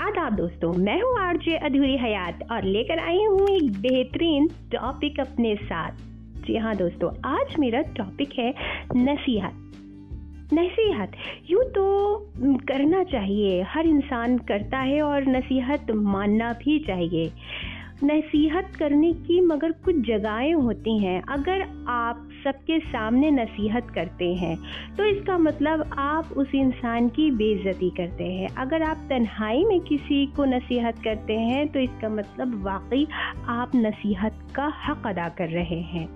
आदाब दोस्तों, मैं हूँ आरजे अधूरी हयात और लेकर आई हूँ एक बेहतरीन टॉपिक अपने साथ। जी हाँ दोस्तों, आज मेरा टॉपिक है नसीहत। नसीहत, यूँ तो करना चाहिए, हर इंसान करता है और नसीहत मानना भी चाहिए। नसीहत करने की मगर कुछ जगहें होती हैं। अगर आप सबके सामने नसीहत करते हैं। तो इसका मतलब आप उस इंसान की बेइज्जती करते हैं। अगर आप तन्हाई में किसी को नसीहत करते हैं तो इसका मतलब वाकई आप नसीहत का हक अदा कर रहे हैं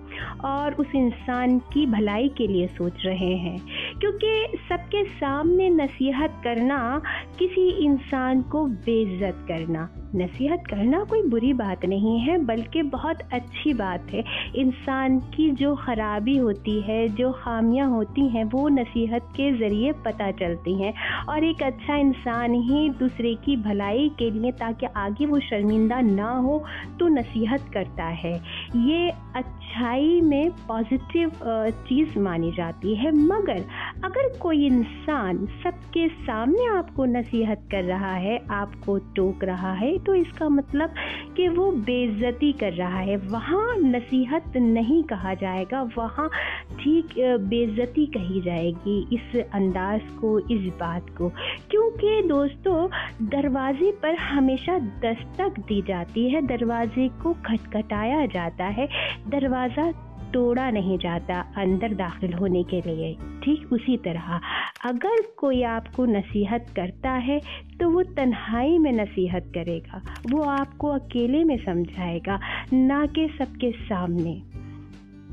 और उस इंसान की भलाई के लिए सोच रहे हैं। क्योंकि सबके सामने नसीहत करना किसी इंसान को बेइज्जत करना, नसीहत करना कोई बुरी बात नहीं है, बल्कि बहुत अच्छी बात है। इंसान की जो ख़राबी होती है, जो खामियाँ होती हैं, वो नसीहत के ज़रिए पता चलती हैं। और एक अच्छा इंसान ही दूसरे की भलाई के लिए ताकि आगे वो शर्मिंदा ना हो तो नसीहत करता है। ये अच्छाई में पॉजिटिव चीज़ मानी जाती है। मगर अगर कोई इंसान सबके सामने आपको नसीहत कर रहा है, आपको टोक रहा है तो इसका मतलब कि वो बेइज्जती कर रहा है। वहाँ नसीहत नहीं कहा जाएगा, वहाँ ठीक बेइज्जती कही जाएगी इस अंदाज को, इस बात को। क्योंकि दोस्तों, दरवाजे पर हमेशा दस्तक दी जाती है, दरवाजे को खटखटाया जाता है, दरवाज़ा तोड़ा नहीं जाता अंदर दाखिल होने के लिए। ठीक उसी तरह, अगर कोई आपको नसीहत करता है तो वो तन्हाई में नसीहत करेगा। वो आपको अकेले में समझाएगा, ना कि सबके सामने।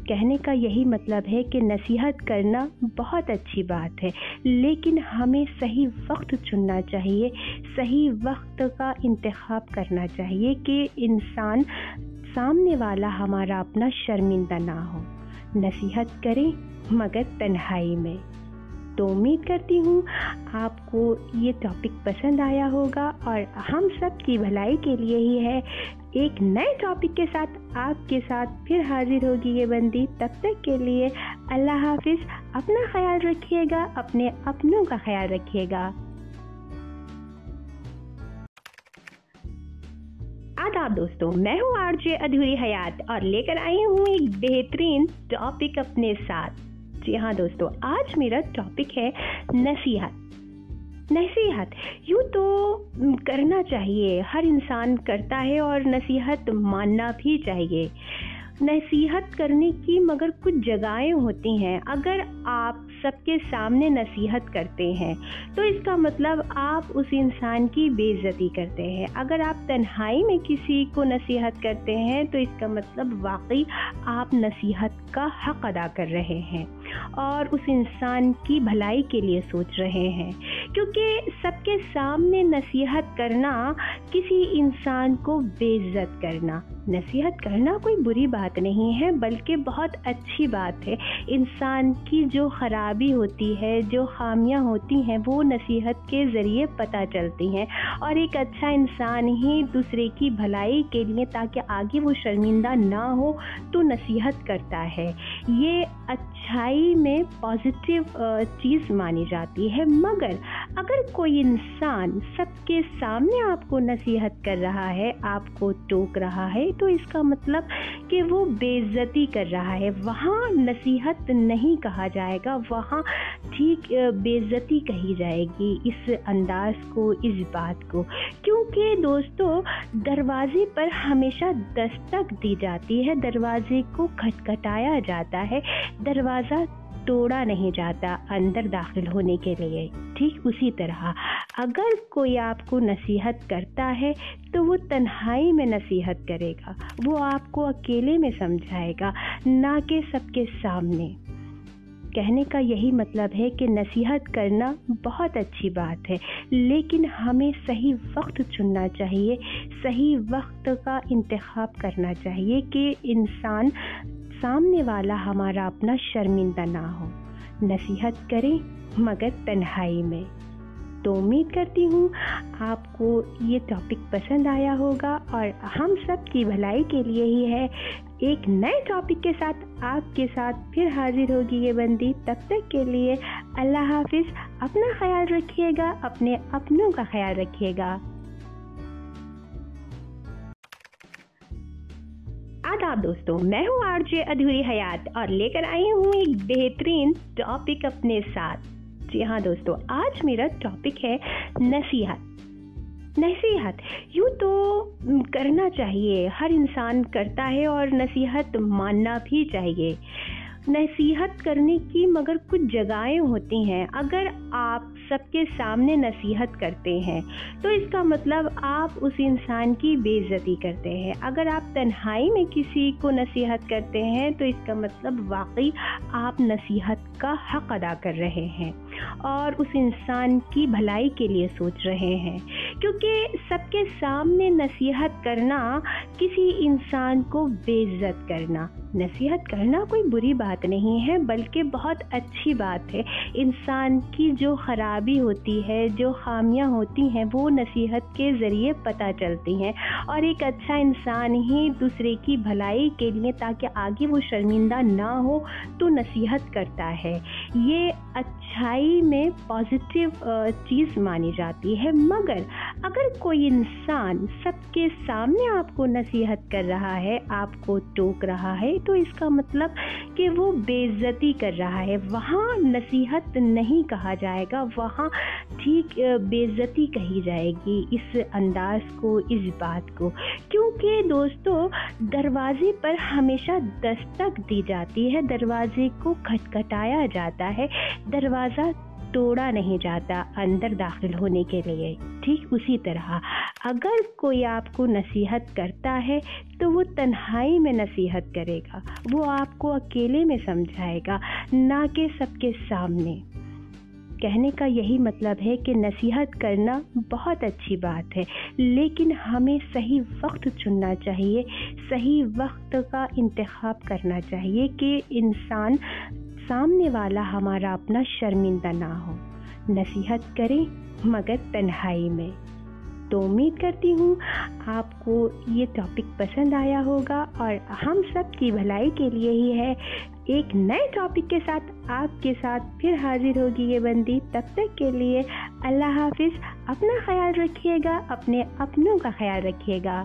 कहने का यही मतलब है कि नसीहत करना बहुत अच्छी बात है, लेकिन हमें सही वक्त चुनना चाहिए, सही वक्त का इंतखब करना चाहिए कि इंसान सामने वाला हमारा अपना शर्मिंदा ना हो। नसीहत करें, मगर तन्हाई में। तो उम्मीद करती हूँ, आपको ये टॉपिक पसंद आया होगा और हम सब की भलाई के लिए ही है एक नए टॉपिक के साथ आपके साथ फिर हाजिर होगी ये बंदी। तब तक के लिए अल्लाह हाफिज़। अपना ख्याल रखिएगा, अपने अपनों का ख्याल रखिएगा। आदाब दोस्तों, मैं हूँ आरजे अधूरी हयात और लेकर आई हूँ एक बेहतरीन टॉपिक अपने साथ। जी हाँ दोस्तों, आज मेरा टॉपिक है नसीहत। नसीहत, यूँ तो करना चाहिए, हर इंसान करता है और नसीहत मानना भी चाहिए। नसीहत करने की मगर कुछ जगहें होती हैं। अगर आप सबके सामने नसीहत करते हैं तो इसका मतलब आप उस इंसान की बेजती करते हैं। अगर आप तन्हाई में किसी को नसीहत करते हैं तो इसका मतलब वाकई आप नसीहत का हक अदा कर रहे हैं। और उस इंसान की भलाई के लिए सोच रहे हैं। क्योंकि सबके सामने नसीहत करना, किसी इंसान को बेइज्जत करना। नसीहत करना कोई बुरी बात नहीं है, बल्कि बहुत अच्छी बात है। इंसान की जो ख़राबी होती है, जो खामियाँ होती हैं, वो नसीहत के ज़रिए पता चलती हैं। और एक अच्छा इंसान ही दूसरे की भलाई के लिए, ताकि आगे वो शर्मिंदा ना हो तो नसीहत करता है। ये अच्छाई में पॉजिटिव चीज़ मानी जाती है। मगर अगर कोई इंसान सबके सामने आपको नसीहत कर रहा है, आपको टोक रहा है तो इसका मतलब कि वो बेइज्जती कर रहा है। वहाँ नसीहत नहीं कहा जाएगा, वहाँ ठीक बेइज्जती कही जाएगी इस अंदाज को, इस बात को। क्योंकि दोस्तों, दरवाजे पर हमेशा दस्तक दी जाती है, दरवाजे को खटखटाया जाता है दरवाज़ा तोड़ा नहीं जाता अंदर दाखिल होने के लिए। ठीक उसी तरह। अगर कोई आपको नसीहत करता है तो वो तन्हाई में नसीहत करेगा। वो आपको अकेले में समझाएगा, ना कि सबके सामने। कहने का यही मतलब है कि नसीहत करना बहुत अच्छी बात है, लेकिन हमें सही वक्त चुनना चाहिए, सही वक्त का इंतखब करना चाहिए कि इंसान सामने वाला हमारा अपना शर्मिंदा ना हो। नसीहत करें, मगर तन्हाई में। तो उम्मीद करती हूँ, आपको ये टॉपिक पसंद आया होगा और हम सब की भलाई के लिए ही है एक नए टॉपिक के साथ आपके साथ फिर हाजिर होगी ये बंदी। तब तक के लिए अल्लाह हाफिज़। अपना ख्याल रखिएगा, अपने अपनों का ख्याल रखिएगा। आदाब दोस्तों, मैं हूँ आरजे अधूरी हयात और लेकर आई हूँ एक बेहतरीन टॉपिक अपने साथ। जी हाँ दोस्तों, आज मेरा टॉपिक है नसीहत। नसीहत, यूँ तो करना चाहिए, हर इंसान करता है और नसीहत मानना भी चाहिए। नसीहत करने की मगर कुछ जगहें होती हैं। अगर आप सबके सामने नसीहत करते हैं तो इसका मतलब आप उस इंसान की बेइज्जती करते हैं। अगर आप तन्हाई में किसी को नसीहत करते हैं तो इसका मतलब वाकई आप नसीहत का हक अदा कर रहे हैं और उस इंसान की भलाई के लिए सोच रहे हैं। क्योंकि सबके सामने नसीहत करना किसी इंसान को बेइज्जत करना नसीहत करना कोई बुरी बात नहीं है, बल्कि बहुत अच्छी बात है। इंसान की जो ख़राबी होती है, जो खामियाँ होती हैं, वो नसीहत के ज़रिए पता चलती हैं। और एक अच्छा इंसान ही दूसरे की भलाई के लिए, ताकि आगे वो शर्मिंदा ना हो तो नसीहत करता है। ये अच्छाई में पॉजिटिव चीज़ मानी जाती है। मगर अगर कोई इंसान सबके सामने आपको नसीहत कर रहा है, आपको टोक रहा है तो इसका मतलब कि वो बेइज्जती कर रहा है। वहाँ नसीहत नहीं कहा जाएगा, वहाँ ठीक बेइज्जती कही जाएगी इस अंदाज को, इस बात को। क्योंकि दोस्तों, दरवाजे पर हमेशा दस्तक दी जाती है, दरवाजे को खटखटाया जाता है, दरवाज़ा तोड़ा नहीं जाता अंदर दाखिल होने के लिए। ठीक उसी तरह। अगर कोई आपको नसीहत करता है तो वो तन्हाई में नसीहत करेगा। वो आपको अकेले में समझाएगा, ना कि सबके सामने। कहने का यही मतलब है कि नसीहत करना बहुत अच्छी बात है, लेकिन हमें सही वक्त चुनना चाहिए, सही वक्त का इंतखब करना चाहिए कि इंसान सामने वाला हमारा अपना शर्मिंदा ना हो। नसीहत करें, मगर तन्हाई में। तो उम्मीद करती हूँ आपको ये टॉपिक पसंद आया होगा और हम सब की भलाई के लिए ही है। एक नए टॉपिक के साथ आपके साथ फिर हाजिर होगी ये बंदी। तब तक के लिए अल्लाह हाफिज़। अपना ख्याल रखिएगा, अपने अपनों का ख्याल रखिएगा।